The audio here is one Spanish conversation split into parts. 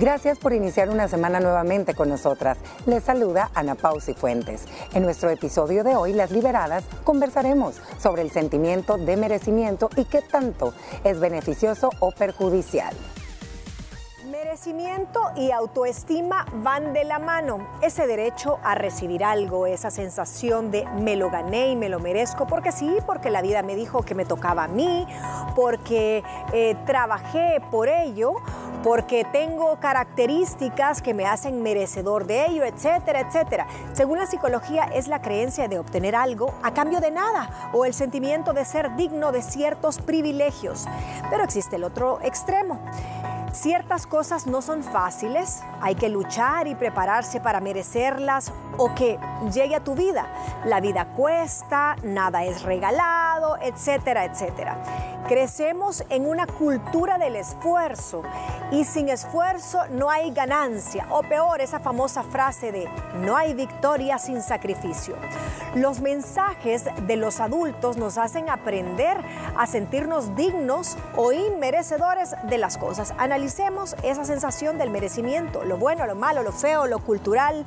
Gracias por iniciar una semana nuevamente con nosotras. Les saluda Ana Pausi Fuentes. En nuestro episodio de hoy, Las Liberadas, conversaremos sobre el sentimiento de merecimiento y qué tanto es beneficioso o perjudicial. Merecimiento y autoestima van de la mano. Ese derecho a recibir algo, esa sensación de me lo gané y me lo merezco, porque sí, porque la vida me dijo que me tocaba a mí, porque eh, trabajé por ello, porque tengo características que me hacen merecedor de ello, etcétera, etcétera. Según la psicología, es la creencia de obtener algo a cambio de nada o el sentimiento de ser digno de ciertos privilegios. Pero existe el otro extremo Ciertas cosas no son fáciles, hay que luchar y prepararse para merecerlas o que llegue a tu vida. La vida cuesta, nada es regalado, etcétera, etcétera. Crecemos en una cultura del esfuerzo y sin esfuerzo no hay ganancia, o peor, esa famosa frase de no hay victoria sin sacrificio. Los mensajes de los adultos nos hacen aprender a sentirnos dignos o inmerecedores de las cosas. Analicemos esa sensación del merecimiento, lo bueno, lo malo, lo feo, lo cultural,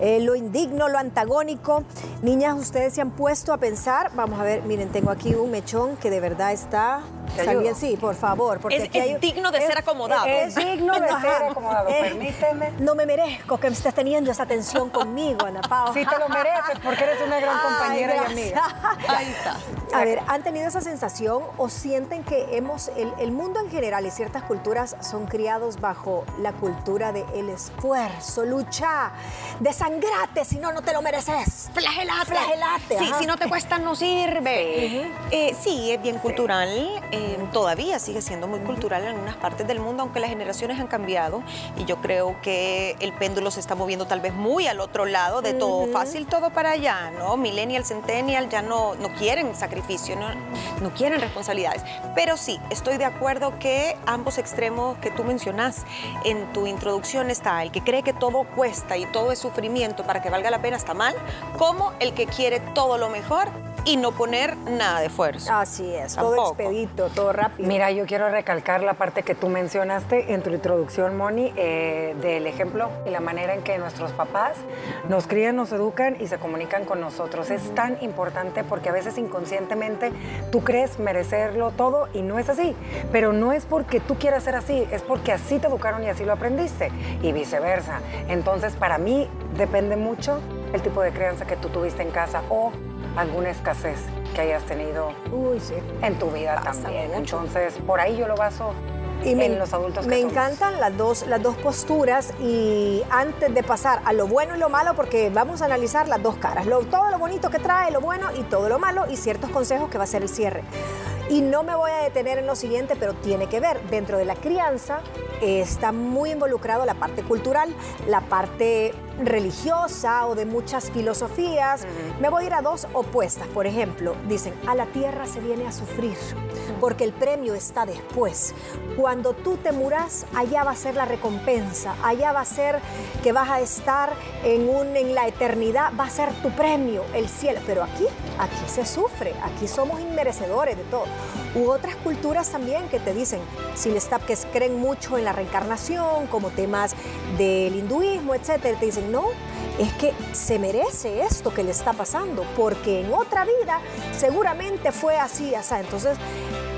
eh, lo indigno, lo antagónico. Niñas, ustedes se han puesto a pensar, vamos a ver, miren, tengo aquí un mechón que de verdad está También sí, por favor. Porque es, digno de ser acomodado. Es, digno de ser acomodado, permíteme. No me merezco que estés teniendo esa atención conmigo, Ana Pau. Sí te lo mereces, porque eres una gran compañera y amiga. Ahí está. A ver, ¿han tenido esa sensación o sienten que hemos, el, el mundo en general y ciertas culturas son criados bajo la cultura del el esfuerzo, lucha, desangrate, si no, no te lo mereces. Flagelate. Flagelate. Sí, si no te cuesta, no sirve. Eh, sí, es bien cultural. Eh, todavía sigue siendo muy cultural en algunas partes del mundo, aunque las generaciones han cambiado. Y yo creo que el péndulo se está moviendo tal vez muy al otro lado de todo fácil, todo para allá, ¿no? Millennial, Centennial ya no, no quieren sacrificio, no, no quieren responsabilidades. Pero sí, estoy de acuerdo que ambos extremos que tú mencionas en tu introducción está el que cree que todo cuesta y todo es sufrimiento para que valga la pena está mal, como el que quiere todo lo mejor y no poner nada de esfuerzo. Así es, todo expedito, todo rápido. Mira, yo quiero recalcar la parte que tú mencionaste en tu introducción, Moni, eh, del ejemplo y la manera en que nuestros papás nos crían, nos educan y se comunican con nosotros. Es tan importante porque a veces inconscientemente tú crees merecerlo todo y no es así. Pero no es porque tú quieras ser así, es porque así te educaron y así lo aprendiste y viceversa. Entonces, para mí depende mucho el tipo de crianza que tú tuviste en casa o alguna escasez que hayas tenido en tu vida también. Entonces, por ahí yo lo baso en los adultos Me encantan las dos, las dos posturas y antes de pasar a lo bueno y lo malo, porque vamos a analizar las dos caras, todo lo bonito que trae, lo bueno y todo lo malo y ciertos consejos que va a ser el cierre. Y no me voy a detener en lo siguiente, pero tiene que ver. Dentro de la crianza está muy involucrado la parte cultural, la parte religiosa o de muchas filosofías. Me voy a ir a dos opuestas. Por ejemplo, dicen, a la tierra se viene a sufrir, porque el premio está después. Cuando tú te muras, allá va a ser la recompensa, allá va a ser que vas a estar en, un, en la eternidad, va a ser tu premio, el cielo. Pero aquí, aquí se sufre, aquí somos inmerecedores de todo. U otras culturas también que te dicen, si les que creen mucho en la reencarnación, como temas del hinduismo, etcétera, te dicen, no, es que se merece esto que le está pasando, porque en otra vida seguramente fue así, así. Entonces,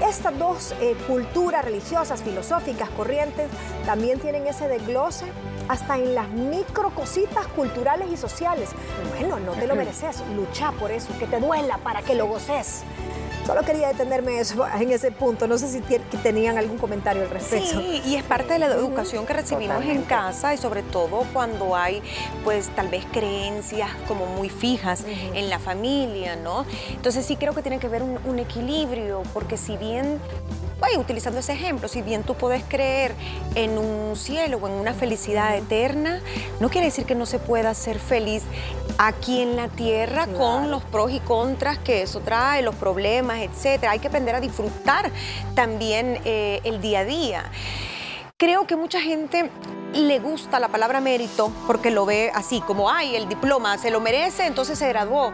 estas dos eh, culturas religiosas, filosóficas, corrientes, también tienen ese desglose hasta en las micro cositas culturales y sociales. Bueno, no te lo mereces, lucha por eso, que te duela para que lo goces. Solo quería detenerme eso, en ese punto. No sé si tenían algún comentario al respecto. Sí, y es parte de la educación que recibimos en casa y sobre todo cuando hay, pues, tal vez creencias como muy fijas en la familia, ¿no? Entonces sí creo que tiene que haber un equilibrio, porque si bien Vaya, utilizando ese ejemplo, si bien tú puedes creer en un cielo o en una felicidad eterna, no quiere decir que no se pueda ser feliz aquí en la tierra con los pros y contras que eso trae, los problemas, etcétera. Hay que aprender a disfrutar también eh, el día a día. Creo que mucha gente le gusta la palabra mérito porque lo ve así, como, ay, el diploma se lo merece, entonces se graduó.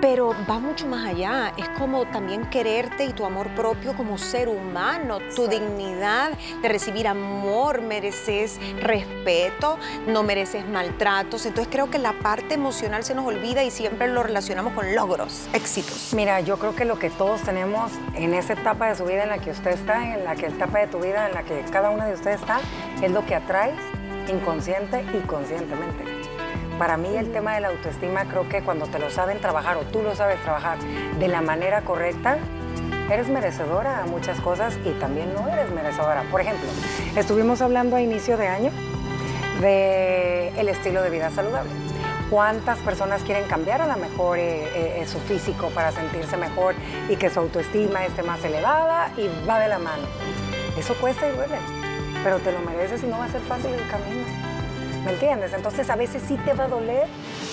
Pero va mucho más allá. Es como también quererte y tu amor propio como ser humano, tu dignidad de recibir amor, mereces respeto, no mereces maltratos. Entonces creo que la parte emocional se nos olvida y siempre lo relacionamos con logros, éxitos. Mira, yo creo que lo que todos tenemos en esa etapa de su vida en la que usted está, en la que etapa de tu vida en la que cada uno de ustedes está, es lo que atraes inconsciente y conscientemente para mí el tema de la autoestima creo que cuando te lo saben trabajar o tú lo sabes trabajar de la manera correcta, eres merecedora a muchas cosas y también no eres merecedora. Por ejemplo, estuvimos hablando a inicio de año de el estilo de vida saludable. ¿Cuántas personas quieren cambiar a lo mejor eh, eh, su físico para sentirse mejor y que su autoestima esté más elevada y va de la mano? Eso cuesta y duele, pero te lo mereces y no va a ser fácil el camino. ¿Me entiendes? Entonces a veces sí te va a doler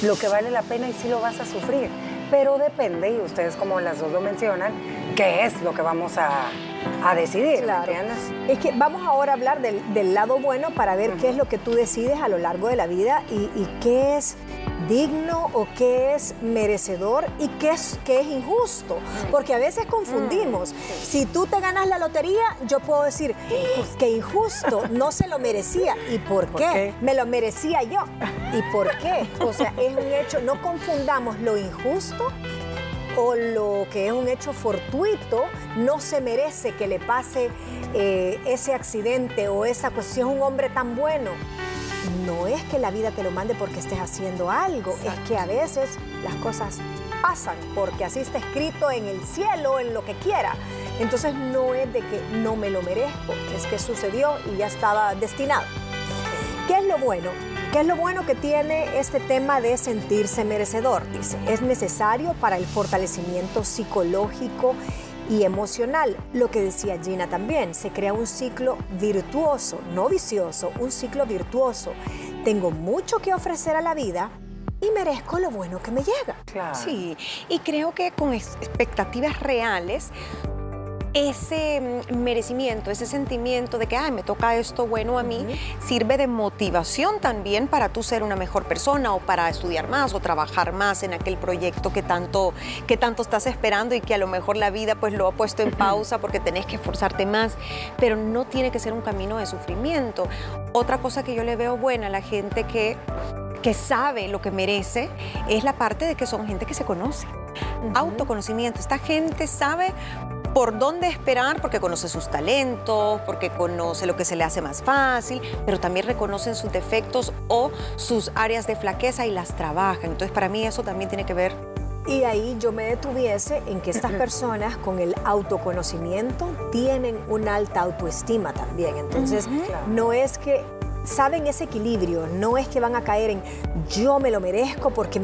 lo que vale la pena y sí lo vas a sufrir. Pero depende, y ustedes como las dos lo mencionan, qué es lo que vamos a, decidir. Claro. Es que vamos ahora a hablar del, lado bueno para ver qué es lo que tú decides a lo largo de la vida y, y qué es digno o qué es merecedor y qué es, qué es injusto. Porque a veces confundimos. Mm, si tú te ganas la lotería, yo puedo decir que injusto, no se lo merecía. ¿Y por qué? Me lo merecía yo. ¿Y por qué? O sea, es un hecho, no confundamos lo injusto o lo que es un hecho fortuito, no se merece que le pase eh, ese accidente o esa cuestión. Un hombre tan bueno no es que la vida te lo mande porque estés haciendo algo, es que a veces las cosas pasan porque así está escrito en el cielo, en lo que quiera. Entonces no es de que no me lo merezco, es que sucedió y ya estaba destinado. ¿Qué es lo bueno? ¿Qué es lo bueno que tiene este tema de sentirse merecedor? Dice, es necesario para el fortalecimiento psicológico y emocional. Lo que decía Gina también, se crea un ciclo virtuoso, no vicioso, un ciclo virtuoso. Tengo mucho que ofrecer a la vida y merezco lo bueno que me llega. Sí, y creo que con expectativas reales ese mm, merecimiento, ese sentimiento de que Ay, me toca esto bueno a mí, sirve de motivación también para tú ser una mejor persona o para estudiar más o trabajar más en aquel proyecto que tanto, que tanto estás esperando y que a lo mejor la vida pues lo ha puesto en pausa porque tenés que esforzarte más, pero no tiene que ser un camino de sufrimiento. Otra cosa que yo le veo buena a la gente que que sabe lo que merece es la parte de que son gente que se conoce. Autoconocimiento. Esta gente sabe por dónde esperar, porque conoce sus talentos, porque conoce lo que se le hace más fácil, pero también reconocen sus defectos o sus áreas de flaqueza y las trabajan. Entonces, para mí eso también tiene que ver. Y ahí yo me detuviese en que estas personas con el autoconocimiento tienen una alta autoestima también. Entonces, no es que saben ese equilibrio, no es que van a caer en yo me lo merezco porque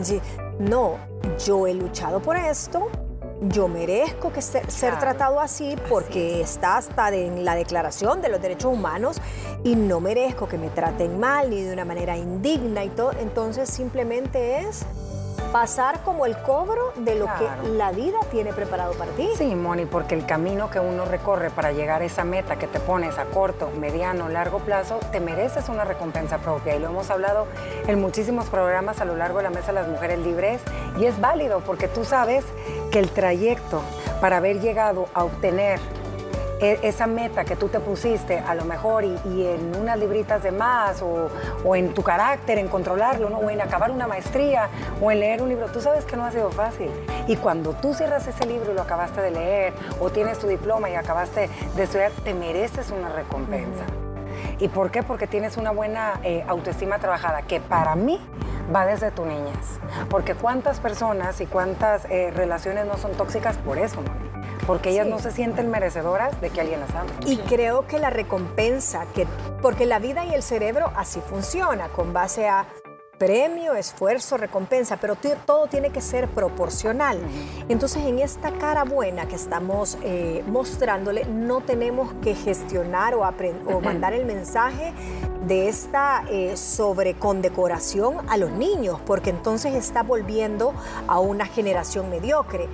no, yo he luchado por esto, yo merezco que ser, tratado así porque está hasta en la Declaración de los Derechos Humanos y no merezco que me traten mal ni de una manera indigna y todo. Entonces simplemente es pasar como el cobro de lo que la vida tiene preparado para ti. Sí, Moni, porque el camino que uno recorre para llegar a esa meta que te pones a corto, mediano, largo plazo, te mereces una recompensa propia. Y lo hemos hablado en muchísimos programas a lo largo de la Mesa de las Mujeres Libres. Y es válido porque tú sabes que el trayecto para haber llegado a obtener esa meta que tú te pusiste a lo mejor y, en unas libritas de más o, en tu carácter, en controlarlo, ¿no? o en acabar una maestría o en leer un libro, tú sabes que no ha sido fácil. Y cuando tú cierras ese libro y lo acabaste de leer o tienes tu diploma y acabaste de estudiar, te mereces una recompensa. ¿Y por qué? Porque tienes una buena eh, autoestima trabajada, que para mí va desde tu niñez. Porque cuántas personas y cuántas eh, relaciones no son tóxicas por eso, ¿no? Porque ellas no se sienten merecedoras de que alguien las ame. Y creo que la recompensa, que, porque la vida y el cerebro así funciona, con base a premio, esfuerzo, recompensa, pero todo tiene que ser proporcional. Entonces, en esta cara buena que estamos eh, mostrándole, no tenemos que gestionar o, o mandar el mensaje de esta eh, sobrecondecoración a los niños, porque entonces está volviendo a una generación mediocre.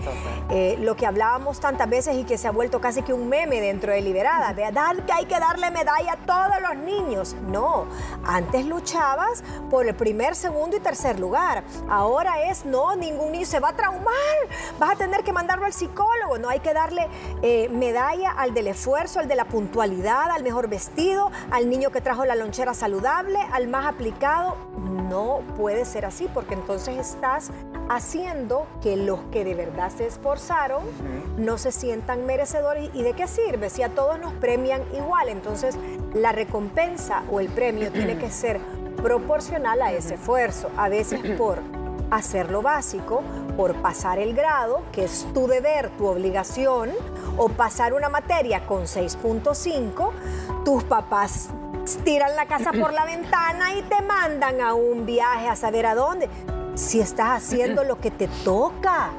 Eh, lo que hablábamos tantas veces y que se ha vuelto casi que un meme dentro de Liberada, de dar que hay que darle medalla a todos los niños. No, antes luchabas por el primer, segundo y tercer lugar. Ahora es, no, ningún niño se va a traumar, vas a tener que mandarlo al psicólogo, no hay que darle eh, medalla al del esfuerzo, al de la puntualidad, al mejor vestido, al niño que trajo la lonchera saludable, al más aplicado. No puede ser así porque entonces estás haciendo que los que de verdad se esforzaron no se sientan merecedores. ¿Y de qué sirve si a todos nos premian igual? Entonces la recompensa o el premio tiene que ser proporcional a ese esfuerzo, a veces por hacer lo básico, por pasar el grado, que es tu deber, tu obligación, o pasar una materia con 6.5, tus papás tiran la casa por la ventana y te mandan a un viaje a saber a dónde. Si estás haciendo lo que te toca,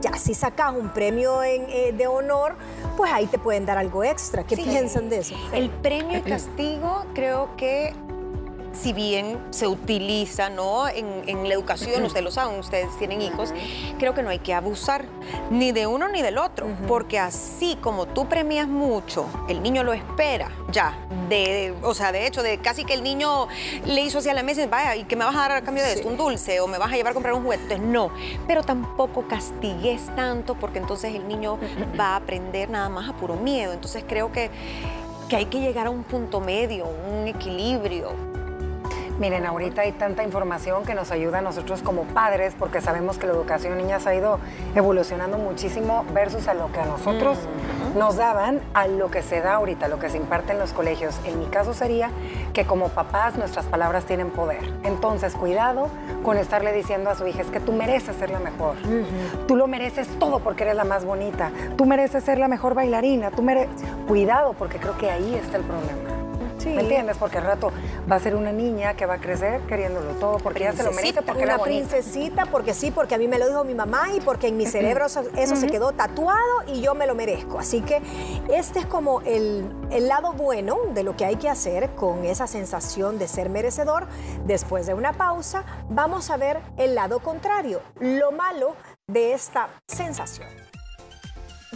ya si sacas un premio eh, de honor, pues ahí te pueden dar algo extra. ¿Qué piensan de eso? El premio y castigo creo que si bien se utiliza ¿no? en, la educación, ustedes lo saben, ustedes tienen hijos, creo que no hay que abusar ni de uno ni del otro, porque así como tú premias mucho, el niño lo espera ya, de, o sea, de hecho, de casi que el niño le hizo hacia la mesa y vaya, ¿y que me vas a dar a cambio de esto? Un dulce o me vas a llevar a comprar un juguete. no, pero tampoco castigues tanto porque entonces el niño va a aprender nada más a puro miedo. Entonces creo que que hay que llegar a un punto medio, un equilibrio. Miren, ahorita hay tanta información que nos ayuda a nosotros como padres porque sabemos que la educación de niñas ha ido evolucionando muchísimo versus a lo que a nosotros nos daban, a lo que se da ahorita, lo que se imparte en los colegios. En mi caso sería que como papás nuestras palabras tienen poder. Entonces, cuidado con estarle diciendo a su hija, es que tú mereces ser la mejor. Tú lo mereces todo porque eres la más bonita. Tú mereces ser la mejor bailarina. Tú mereces... Cuidado porque creo que ahí está el problema. ¿Me entiendes? Porque al rato va a ser una niña que va a crecer queriéndolo todo porque ella se lo merece porque una princesita, porque sí, porque a mí me lo dijo mi mamá y porque en mi cerebro eso, se quedó tatuado y yo me lo merezco. Así que este es como el, el lado bueno de lo que hay que hacer con esa sensación de ser merecedor. Después de una pausa, vamos a ver el lado contrario, lo malo de esta sensación.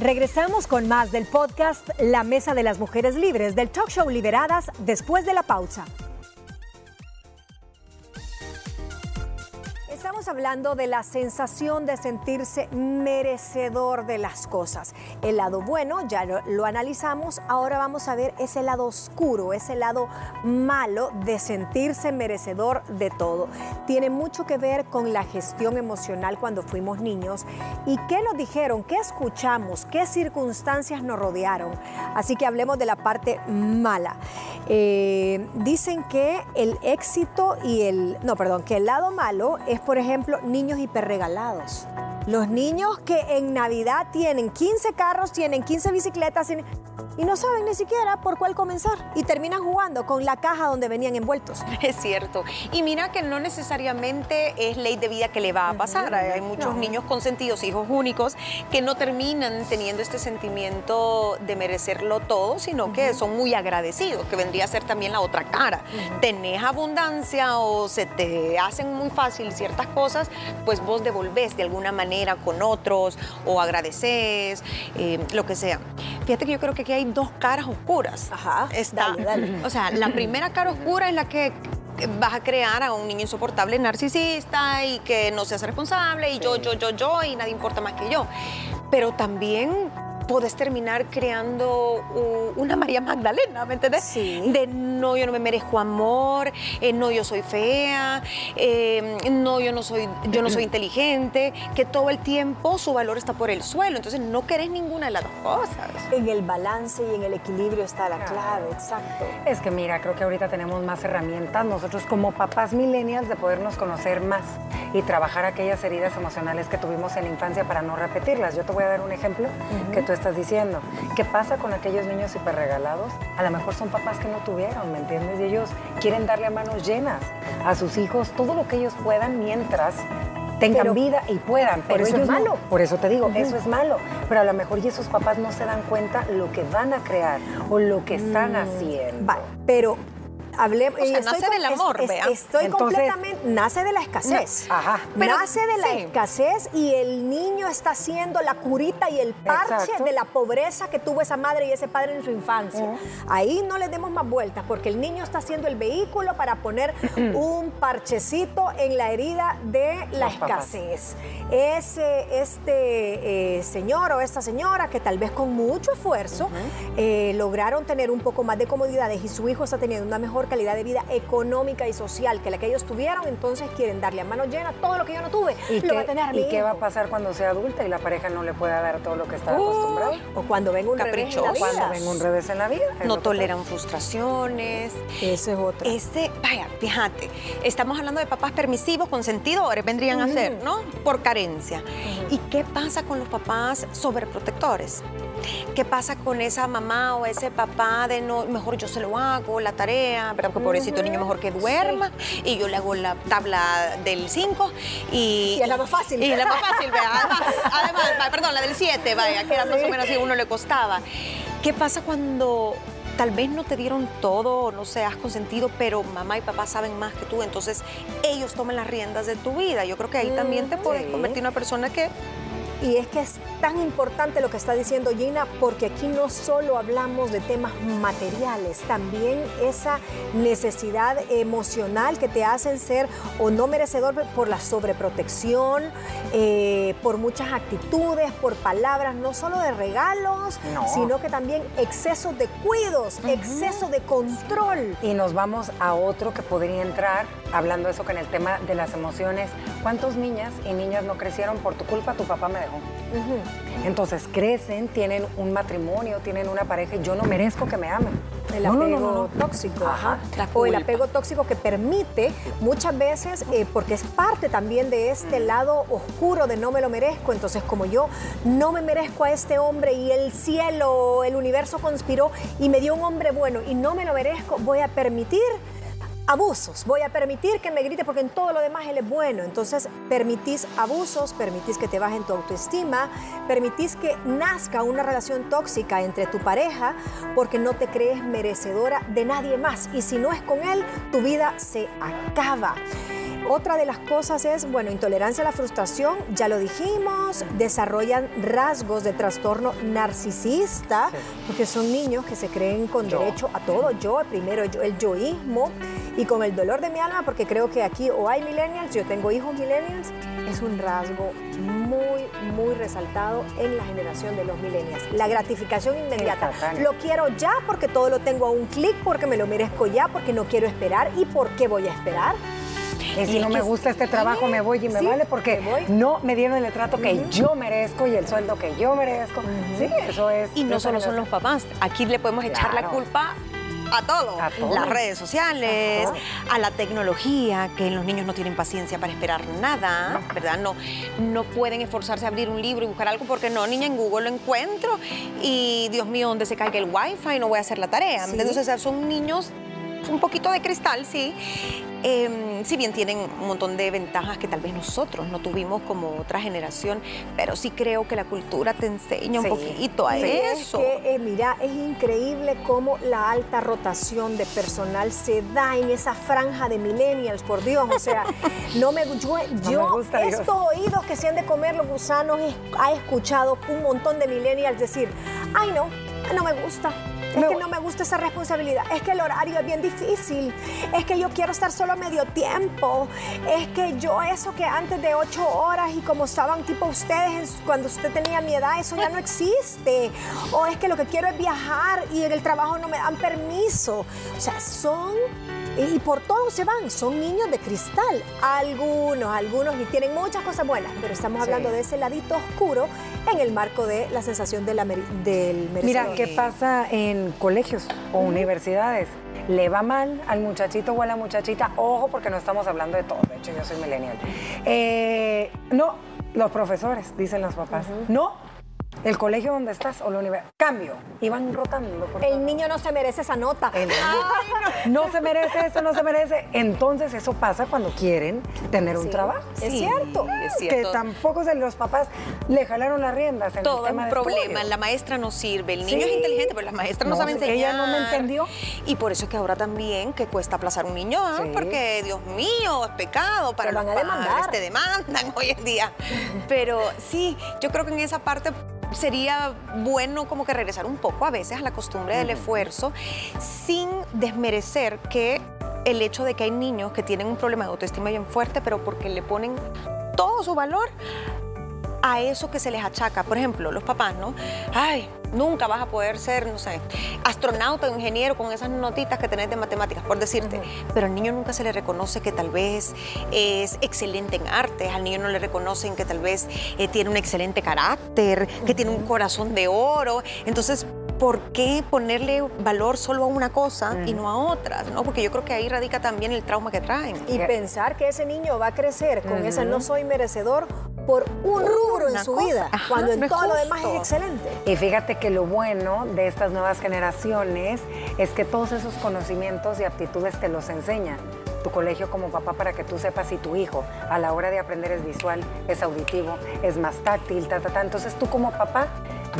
Regresamos con más del podcast La Mesa de las Mujeres Libres del talk show Liberadas después de la pausa. Hablando de la sensación de sentirse merecedor de las cosas. El lado bueno ya lo, analizamos, ahora vamos a ver ese lado oscuro, ese lado malo de sentirse merecedor de todo. Tiene mucho que ver con la gestión emocional cuando fuimos niños y qué nos dijeron, qué escuchamos, qué circunstancias nos rodearon. Así que hablemos de la parte mala. Eh, dicen que el éxito y el, no, perdón, que el lado malo es por ejemplo, niños hiperregalados. Los niños que en Navidad tienen 15 carros, tienen 15 bicicletas y no saben ni siquiera por cuál comenzar y terminan jugando con la caja donde venían envueltos. Es cierto. Y mira que no necesariamente es ley de vida que le va a pasar. Hay muchos niños consentidos, hijos únicos, que no terminan teniendo este sentimiento de merecerlo todo, sino que son muy agradecidos, que vendría a ser también la otra cara. Tenés abundancia o se te hacen muy fácil ciertas cosas, pues vos devolvés de alguna manera con otros o agradeces, eh, lo que sea. Fíjate que yo creo que aquí hay dos caras oscuras. Ajá. Está, O sea, la primera cara oscura es la que vas a crear a un niño insoportable narcisista y que no seas responsable y yo, yo, yo, yo y nadie importa más que yo. Pero también puedes terminar creando una María Magdalena, ¿me entiendes? Sí. De no, yo no me merezco amor, eh, no, yo soy fea, eh, no, yo no soy, yo no soy inteligente, que todo el tiempo su valor está por el suelo, entonces no querés ninguna de las dos cosas. En el balance y en el equilibrio está la clave, exacto. Es que mira, creo que ahorita tenemos más herramientas nosotros como papás millennials de podernos conocer más y trabajar aquellas heridas emocionales que tuvimos en la infancia para no repetirlas. Yo te voy a dar un ejemplo que tú estás diciendo. ¿Qué pasa con aquellos niños hiperregalados? A lo mejor son papás que no tuvieron, ¿me entiendes? Y ellos quieren darle a manos llenas a sus hijos todo lo que ellos puedan mientras tengan vida y puedan. Pero eso es malo. por eso te digo, eso es malo. Pero a lo mejor y esos papás no se dan cuenta lo que van a crear o lo que están mm, haciendo. pero O sea, nace del amor, es- vea. Estoy Entonces- completamente, nace de la escasez. No, ajá. Pero- nace de la sí. escasez y el niño está haciendo la curita y el parche Exacto. de la pobreza que tuvo esa madre y ese padre en su infancia. Ahí no le demos más vueltas porque el niño está haciendo el vehículo para poner un parchecito en la herida de la Los papás. escasez. Ese, este eh, señor o esta señora que tal vez con mucho esfuerzo eh, lograron tener un poco más de comodidades y su hijo está teniendo una mejor calidad de vida económica y social que la que ellos tuvieron, entonces quieren darle a mano llena todo lo que yo no tuve. ¿Y, lo va a qué, tener mi ¿Y qué va a pasar cuando sea adulta y la pareja no le pueda dar todo lo que está Uh, acostumbrado? O cuando venga un revés en la Caprichoso. vida. Cuando venga un revés en la vida. No toleran frustraciones. Ese es otro. Este, vaya, fíjate, estamos hablando de papás permisivos, consentidores, vendrían a ser, ¿no? Por carencia. ¿Y qué pasa con los papás sobreprotectores? ¿Qué pasa con esa mamá o ese papá de no, mejor yo se lo hago, la tarea, ¿verdad? Porque pobrecito niño, mejor que duerma, y yo le hago la tabla del 5 y... Y es la más fácil. Y es la más fácil, vea. Además, además, perdón, la del 7, vaya, que era más o menos así, uno le costaba. ¿Qué pasa cuando tal vez no te dieron todo, no sé, has consentido, pero mamá y papá saben más que tú, entonces ellos toman las riendas de tu vida? Yo creo que ahí también te puedes sí. convertir en una persona que Y es que es tan importante lo que está diciendo Gina, porque aquí no solo hablamos de temas materiales, también esa necesidad emocional que te hacen ser o no merecedor por la sobreprotección, eh, por muchas actitudes, por palabras, no solo de regalos, No. sino que también exceso de cuidos, exceso de control. Y nos vamos a otro que podría entrar, hablando eso con el tema de las emociones. ¿Cuántos niñas y niñas no crecieron por tu culpa? Tu papá me dejó. Entonces crecen, tienen un matrimonio, tienen una pareja y yo no merezco que me amen. El apego no, no, no. tóxico, Ajá. La o el apego tóxico que permite muchas veces, eh, porque es parte también de este lado oscuro de no me lo merezco, entonces como yo no me merezco a este hombre y el cielo, el universo conspiró y me dio un hombre bueno y no me lo merezco, voy a permitir abusos, voy a permitir que me grite porque en todo lo demás él es bueno. Entonces permitís abusos, permitís que te bajen tu autoestima, permitís que nazca una relación tóxica entre tu pareja porque no te crees merecedora de nadie más. Y si no es con él, tu vida se acaba. Otra de las cosas es, bueno, intolerancia a la frustración, ya lo dijimos, desarrollan rasgos de trastorno narcisista, porque son niños que se creen con Yo. derecho a todo, yo, primero yo, el yoísmo, y con el dolor de mi alma, porque creo que aquí o hay millennials, yo tengo hijos millennials, es un rasgo muy, muy resaltado en la generación de los millennials. La gratificación inmediata. Lo quiero ya porque todo lo tengo a un clic, porque me lo merezco ya, porque no quiero esperar. ¿Y por qué voy a esperar? Y si Y no es me gusta este trabajo, me voy y me sí, vale porque me no me dieron el trato que yo merezco y el sueldo que yo merezco. Sí, eso es. Y no solo son los papás, aquí le podemos echar la culpa a todo. A todo. Las redes sociales, Ajá. a la tecnología, que los niños no tienen paciencia para esperar nada, ¿verdad? No, no pueden esforzarse a abrir un libro y buscar algo porque no, niña, en Google lo encuentro y Dios mío, donde se caiga el wifi no voy a hacer la tarea. Sí. Entonces, o sea, son niños un poquito de cristal, sí. Eh, si bien tienen un montón de ventajas que tal vez nosotros no tuvimos como otra generación, pero sí creo que la cultura te enseña Sí. un poquito a Sí, eso. Es que, eh, mira, es increíble cómo la alta rotación de personal se da en esa franja de millennials, por Dios. O sea, no me, yo, yo me gusta, Dios. estos oídos que se han de comer los gusanos, es- ha escuchado un montón de millennials decir, ay no, no me gusta. Es que voy". no me gusta esa responsabilidad. Es que el horario es bien difícil. Es que yo quiero estar solo a medio tiempo. Es que yo eso que antes de ocho horas y como estaban tipo ustedes cuando usted tenía mi edad, eso ya no existe. O es que lo que quiero es viajar y en el trabajo no me dan permiso. O sea, son... Y y por todo se van, son niños de cristal. Algunos, algunos, y tienen muchas cosas buenas, pero estamos Sí. hablando de ese ladito oscuro en el marco de la sensación de la meri- del merecedor. Mira, ¿qué pasa en colegios o universidades? Le va mal al muchachito o a la muchachita, ojo, porque no estamos hablando de todo, de hecho yo soy millennial. Eh, no, los profesores, dicen los papás. No, el colegio donde estás o la universidad. Cambio. Y van rotando. por El niño no se merece esa nota. El niño no se merece eso, no se merece. Entonces eso pasa cuando quieren tener un trabajo. Es Sí, cierto. es Que cierto. tampoco se los papás le jalaron las riendas en Todo el tema un de problema. La maestra no sirve. El niño Sí. es inteligente, pero la maestra no, No, sabe enseñar. ella no me entendió. Y por eso es que ahora también que cuesta aplazar un niño. Sí. porque Dios mío, es pecado para Te van los a demandar. padres, te demandan hoy en día. Pero sí, yo creo que en esa parte sería bueno como que regresar un poco a veces a la costumbre del esfuerzo sin desmerecer que el hecho de que hay niños que tienen un problema de autoestima bien fuerte, pero porque le ponen todo su valor a eso que se les achaca. Por ejemplo, los papás, ¿no? Ay, nunca vas a poder ser, no sé, astronauta o ingeniero con esas notitas que tenés de matemáticas, por decirte. Pero al niño nunca se le reconoce que tal vez es excelente en artes, al niño no le reconocen que tal vez eh, tiene un excelente carácter, que tiene un corazón de oro. Entonces, ¿por qué ponerle valor solo a una cosa y no a otras? ¿no? Porque yo creo que ahí radica también el trauma que traen. Y pensar que ese niño va a crecer con ese no soy merecedor por un rubro en su cosa. vida, Ajá, cuando en todo lo demás es excelente. Y fíjate que lo bueno de estas nuevas generaciones es que todos esos conocimientos y aptitudes te los enseña tu colegio como papá para que tú sepas si tu hijo a la hora de aprender es visual, es auditivo, es más táctil, ta, ta, ta. Entonces tú como papá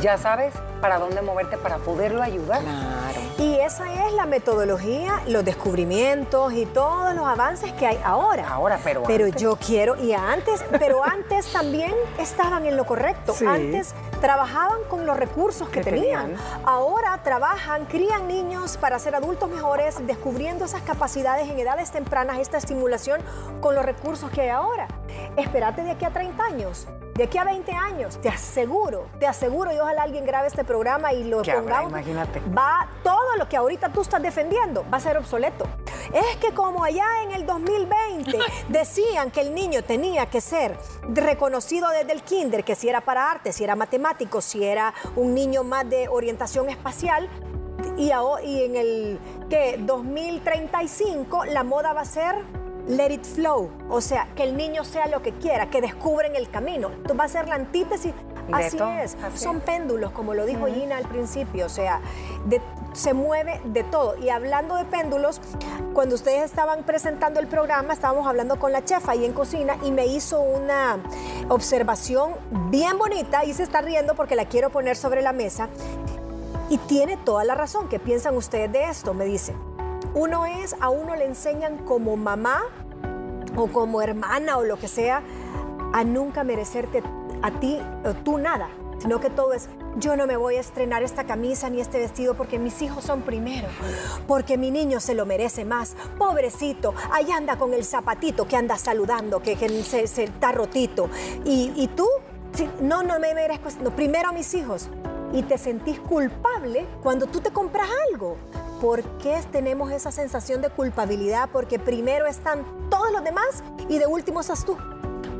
ya sabes para dónde moverte para poderlo ayudar. Claro. Y esa es la metodología, los descubrimientos y todos los avances que hay ahora. Ahora, pero Pero antes. yo quiero, y antes, pero antes también estaban en lo correcto. Sí. Antes trabajaban con los recursos que, Que tenían. tenían. Ahora trabajan, crían niños para ser adultos mejores, descubriendo esas capacidades en edades tempranas, esta estimulación con los recursos que hay ahora. Espérate de aquí a 30 años. De aquí a 20 años, te aseguro, te aseguro, y ojalá alguien grabe este programa y lo habrá, pongamos. imagínate. Va, todo lo que ahorita tú estás defendiendo va a ser obsoleto. Es que como allá en el 2020 decían que el niño tenía que ser reconocido desde el kinder, que si era para arte, si era matemático, si era un niño más de orientación espacial, y en el que 2035 la moda va a ser let it flow, o sea, que el niño sea lo que quiera, que descubren el camino. Esto va a ser la antítesis. Así todo, es, así son es. péndulos, como lo dijo Gina al principio, o sea, de- se mueve de todo. Y hablando de péndulos, cuando ustedes estaban presentando el programa, estábamos hablando con la chef ahí en cocina y me hizo una observación bien bonita y se está riendo porque la quiero poner sobre la mesa. Y tiene toda la razón. ¿Qué piensan ustedes de esto? Me dice. Uno es, a uno le enseñan como mamá o como hermana o lo que sea, a nunca merecerte a ti o tú nada, sino que todo es, yo no me voy a estrenar esta camisa ni este vestido porque mis hijos son primero, porque mi niño se lo merece más, pobrecito, ahí anda con el zapatito que anda saludando, que, se, se está rotito, y, y tú, sí, no, no me merezco, no, primero a mis hijos, y te sentís culpable cuando tú te compras algo. ¿Por qué tenemos esa sensación de culpabilidad? Porque primero están todos los demás y de último estás tú.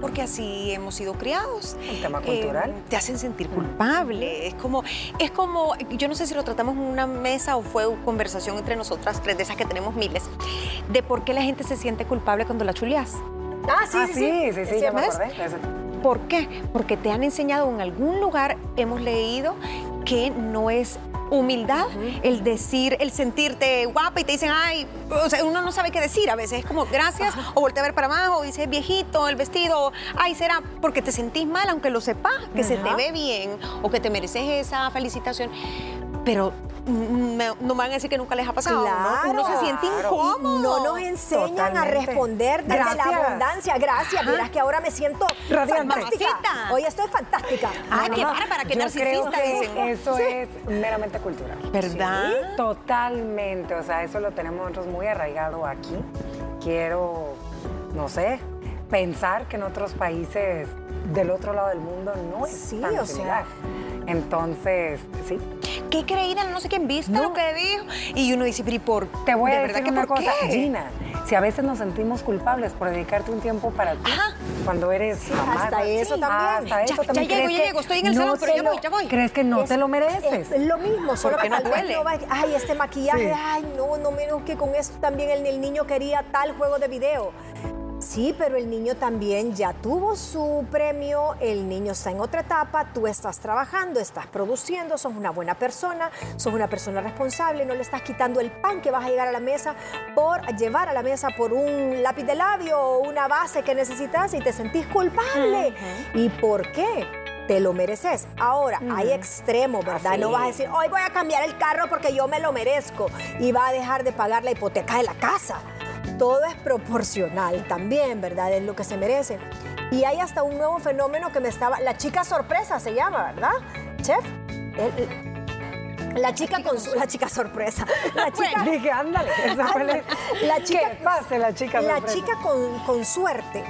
Porque así hemos sido criados. Un tema cultural. te hacen sentir culpable. Es como, es como, yo no sé si lo tratamos en una mesa o fue una conversación entre nosotras tres, de esas que tenemos miles, de por qué la gente se siente culpable cuando la chuleas. Ah, sí, ah, sí, sí, sí, sí, ya me ¿Ves? acordé. ¿Por qué? Porque te han enseñado en algún lugar, hemos leído, que no es humildad el decir, el sentirte guapa y te dicen, ay, o sea, uno no sabe qué decir a veces, es como gracias, o voltea a ver para abajo, o dice viejito, el vestido, ay, será porque te sentís mal, aunque lo sepas, que se te ve bien, o que te mereces esa felicitación, pero me- no me van a decir que nunca les ha pasado, ¿no? Uno se siente incómodo. No nos enseñan a responder desde la abundancia. Gracias, verás que ahora me siento Radiante. fantástica. Mamacita. Hoy estoy fantástica. Ay, qué No, qué yo creo narcisista, que. Eso Sí. es meramente cultural. ¿Verdad? Totalmente, o sea, eso lo tenemos nosotros muy arraigado aquí. Quiero, no sé, pensar que en otros países del otro lado del mundo no es Sí, tan o sea. Entonces, sí. Qué creída, no sé quién viste No. lo que dijo. Y uno dice, pero ¿y por Te voy ¿De a verdad decir que una por cosa, qué? Gina. Si a veces nos sentimos culpables por dedicarte un tiempo para ti, Ajá. cuando eres mamá, hasta eso sí, también. Hasta Ya- eso ya también. llego, ¿Crees ya llego, estoy en el no salón, pero ya voy, ya voy. ¿Crees que no Es- te lo mereces? Es lo mismo, solo que no duele. no va- ay, este maquillaje, Sí. ay, no, no menos que con esto también el, el niño quería tal juego de video. Sí, pero el niño también ya tuvo su premio, el niño está en otra etapa, tú estás trabajando, estás produciendo, sos una buena persona, sos una persona responsable, no le estás quitando el pan que vas a llegar a la mesa por llevar a la mesa por un lápiz de labio o una base que necesitas y te sentís culpable. ¿Y por qué? te lo mereces. Ahora, hay extremos, ¿verdad? No vas a decir, hoy voy a cambiar el carro porque yo me lo merezco y va a dejar de pagar la hipoteca de la casa. Todo es proporcional también, ¿verdad? Es lo que se merece. Y hay hasta un nuevo fenómeno que me estaba, la chica sorpresa se llama, ¿verdad? Chef. La chica, con la chica sorpresa. La chica, dije, ándale, la chica, ¿Qué pase la chica sorpresa? La chica con, con suerte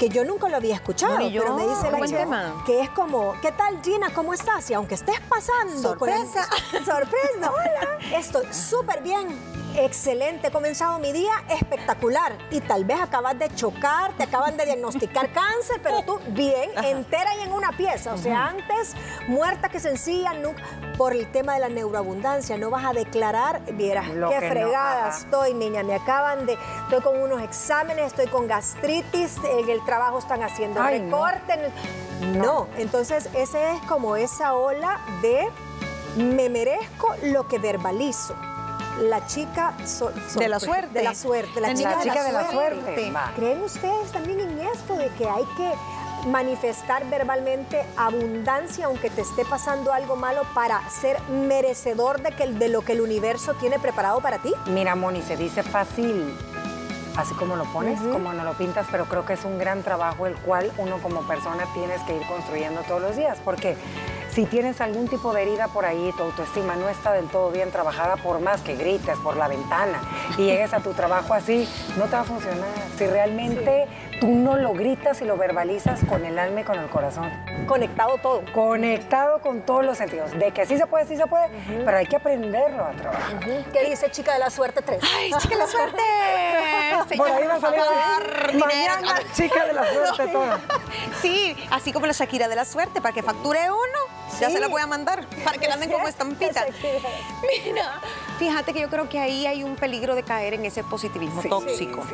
que yo nunca lo había escuchado, pero me dice la chica que es como, ¿qué tal Gina? ¿Cómo estás? Y aunque estés pasando sorpresa, sorpresa, hola, estoy súper bien excelente, he comenzado mi día espectacular y tal vez acabas de chocar, te acaban de diagnosticar cáncer, pero tú bien, entera y en una pieza, o sea, antes muerta que sencilla, nunca, por el tema de la neuroabundancia, no vas a declarar, vieras qué fregada estoy, niña, me acaban de, estoy con unos exámenes, estoy con gastritis, en el trabajo están haciendo recorte, no. no, entonces ese es como esa ola de me merezco lo que verbalizo la chica de la suerte. De la suerte, la, chica, de, la suerte. ¿Creen ustedes también en esto de que hay que manifestar verbalmente abundancia aunque te esté pasando algo malo para ser merecedor de, que, de lo que el universo tiene preparado para ti? Mira, Moni, se dice fácil así como lo pones, como no lo pintas, pero creo que es un gran trabajo el cual uno como persona tienes que ir construyendo todos los días, porque si tienes algún tipo de herida por ahí, tu autoestima no está del todo bien trabajada, por más que grites por la ventana y llegues a tu trabajo así, no te va a funcionar. Si realmente tú no lo gritas y lo verbalizas con el alma y con el corazón. Conectado todo. Conectado con todos los sentidos. De que sí se puede, sí se puede, pero hay que aprenderlo a trabajar. ¿Qué dice Chica de la Suerte 3? ¡Ay, Chica de la Suerte! por ahí va a salir mañana, Chica de la Suerte toda. Sí, así como la Shakira de la Suerte, para que facture uno ya se la voy a mandar para que la anden como estampita. Mira, fíjate que yo creo que ahí hay un peligro de caer en ese positivismo tóxico.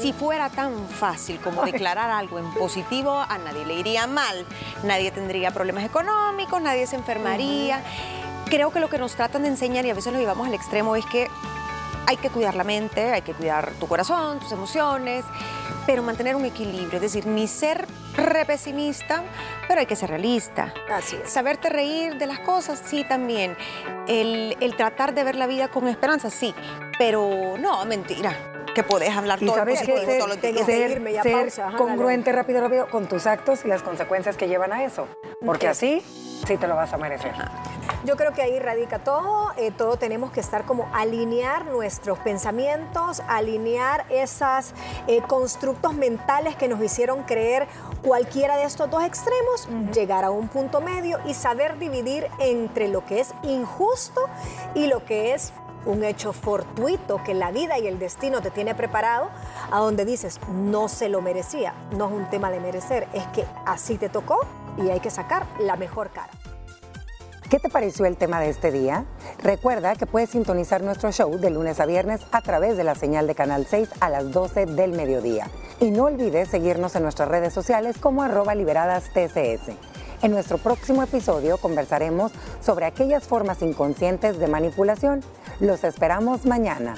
Si fuera tan fácil como declarar algo en positivo, a nadie le iría mal. Nadie tendría problemas económicos, nadie se enfermaría. Creo que lo que nos tratan de enseñar, y a veces lo llevamos al extremo, es que hay que cuidar la mente, hay que cuidar tu corazón, tus emociones, pero mantener un equilibrio, es decir, ni ser re pesimista, pero hay que ser realista. Así es. Saberte reír de las cosas, sí, también. El, tratar de ver la vida con esperanza, sí, pero no, mentira que podés hablar todo, sabes que todos los días. Ser, congruente rápido, rápido con tus actos y las consecuencias que llevan a eso. Porque así sí te lo vas a merecer. Yo creo que ahí radica todo, eh, todo tenemos que estar como alinear nuestros pensamientos, alinear esos eh, constructos mentales que nos hicieron creer cualquiera de estos dos extremos, llegar a un punto medio y saber dividir entre lo que es injusto y lo que es un hecho fortuito que la vida y el destino te tiene preparado, a donde dices, no se lo merecía. No es un tema de merecer, es que así te tocó y hay que sacar la mejor cara. ¿Qué te pareció el tema de este día? Recuerda que puedes sintonizar nuestro show de lunes a viernes a través de la señal de Canal 6 a las 12 del mediodía. Y no olvides seguirnos en nuestras redes sociales como arroba liberadas TCS. En nuestro próximo episodio conversaremos sobre aquellas formas inconscientes de manipulación. Los esperamos mañana.